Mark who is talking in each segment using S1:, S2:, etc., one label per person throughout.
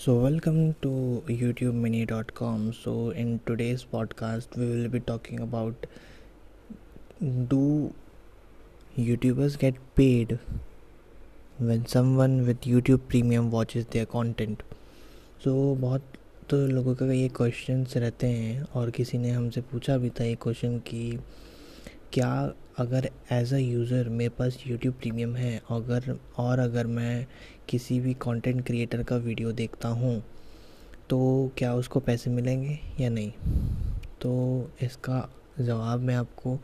S1: So welcome to YouTube mini dot com so in today's podcast we will be talking about do YouTubers get paid when someone with YouTube premium watch is their content so बहुत तो लोगों का ये question रहते हैं, और किसी ने हमसे पूछा भी था ये क्वेश्चन कि क्या अगर एज अ यूज़र मेरे पास यूट्यूब प्रीमियम है, अगर, और अगर मैं किसी भी कंटेंट क्रिएटर का वीडियो देखता हूँ तो क्या उसको पैसे मिलेंगे या नहीं? तो इसका जवाब मैं आपको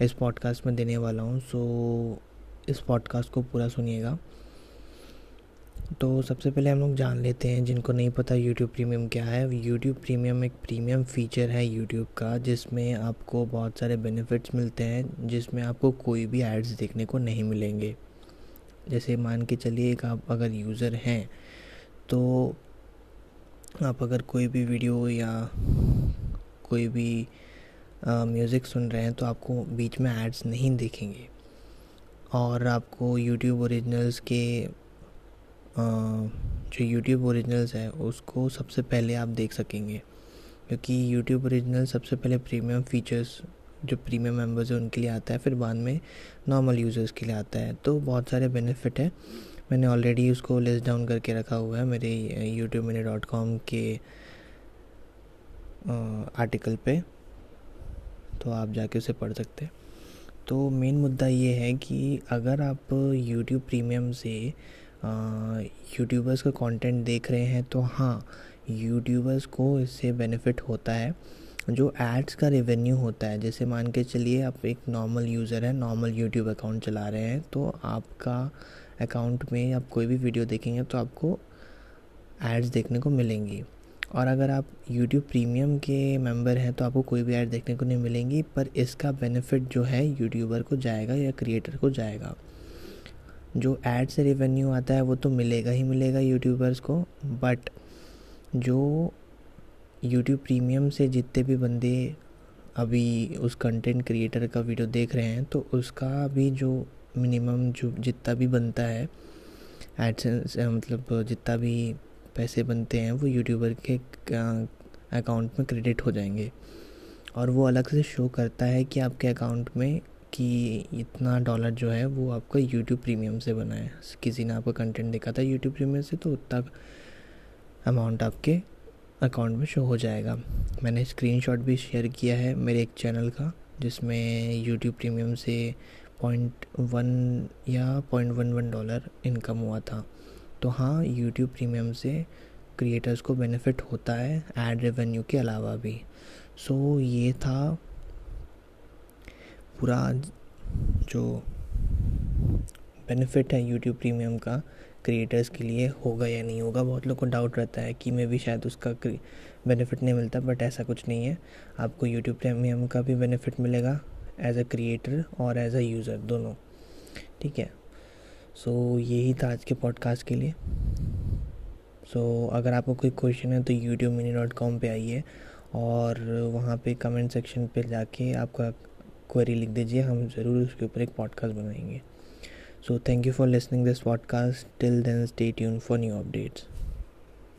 S1: इस पॉडकास्ट में देने वाला हूँ सो इस पॉडकास्ट को पूरा सुनिएगा। तो सबसे पहले हम लोग जान लेते हैं, जिनको नहीं पता यूट्यूब प्रीमियम क्या है। यूट्यूब प्रीमियम एक प्रीमियम फीचर है यूट्यूब का, जिसमें आपको बहुत सारे बेनिफिट्स मिलते हैं, जिसमें आपको कोई भी एड्स देखने को नहीं मिलेंगे। जैसे मान के चलिए, एक आप अगर यूज़र हैं तो आप अगर कोई भी वीडियो या कोई भी म्यूज़िक सुन रहे हैं तो आपको बीच में एड्स नहीं देखेंगे। और आपको यूट्यूब ओरिजिनल्स के जो यूट्यूब ओरिजिनल्स है, उसको सबसे पहले आप देख सकेंगे। क्योंकि यूट्यूब ओरिजिनल सबसे पहले प्रीमियम फीचर्स जो प्रीमियम मेंबर्स हैं, उनके लिए आता है, फिर बाद में नॉर्मल यूज़र्स के लिए आता है। तो बहुत सारे बेनिफिट है। मैंने ऑलरेडी उसको लिस्ट डाउन करके रखा हुआ है मेरे यूट्यूब मिनी डॉट कॉम के आर्टिकल पे। तो आप जाके उसे पढ़ सकते हैं। तो मेन मुद्दा ये है कि अगर आप यूट्यूब प्रीमियम से यूट्यूबर्स का कंटेंट देख रहे हैं तो हाँ यूट्यूबर्स को इससे बेनिफिट होता है। जो एड्स का रेवेन्यू होता है, जैसे मान के चलिए आप एक नॉर्मल यूज़र है नॉर्मल यूट्यूब अकाउंट चला रहे हैं तो आपका अकाउंट में आप कोई भी वीडियो देखेंगे तो आपको एड्स देखने को मिलेंगी। और अगर आप यूट्यूब प्रीमियम के मेंबर हैं तो आपको कोई भी ऐड देखने को नहीं मिलेंगी, पर इसका बेनिफिट जो है यूट्यूबर को जाएगा या क्रिएटर को जाएगा। जो एड से रेवेन्यू आता है वो तो मिलेगा ही मिलेगा यूट्यूबर्स को बट जो यूट्यूब प्रीमियम से जितने भी बंदे अभी उस कंटेंट क्रिएटर का वीडियो देख रहे हैं तो उसका भी जो मिनिमम जो जितना भी बनता है एडसेंस मतलब जितना भी पैसे बनते हैं, वो यूट्यूबर के अकाउंट में क्रेडिट हो जाएँगे। और वो अलग से शो करता है कि आपके अकाउंट में कि इतना डॉलर जो है वो आपका यूट्यूब प्रीमियम से बना है। किसी ने आपका कंटेंट देखा था यूट्यूब प्रीमियम से तो उतना अमाउंट आपके अकाउंट में शो हो जाएगा। मैंने स्क्रीनशॉट भी शेयर किया है मेरे एक चैनल का जिसमें यूट्यूब प्रीमियम से पॉइंट वन या point one one dollar income हुआ था। तो हाँ यूट्यूब प्रीमियम से क्रिएटर्स को बेनिफिट होता है एड रेवेन्यू के अलावा भी। सो so, ये था पूरा जो बेनिफिट है यूट्यूब प्रीमियम का क्रिएटर्स के लिए होगा या नहीं होगा बहुत लोग को डाउट रहता है कि मैं भी शायद उसका बेनिफिट नहीं मिलता बट ऐसा कुछ नहीं है। आपको यूट्यूब प्रीमियम का भी बेनिफिट मिलेगा एज अ क्रिएटर और एज अ यूज़र दोनों। ठीक है? सो so, यही था आज के पॉडकास्ट के लिए। सो so, अगर आपको कोई क्वेश्चन है तो यूट्यूब मिनी डॉट कॉम पर आइए और वहाँ पे कमेंट सेक्शन पे जाके आपका क्वेरी लिख दीजिए, हम ज़रूर उसके ऊपर एक पॉडकास्ट बनाएँगे। So thank you for listening this podcast till then stay tune for new updates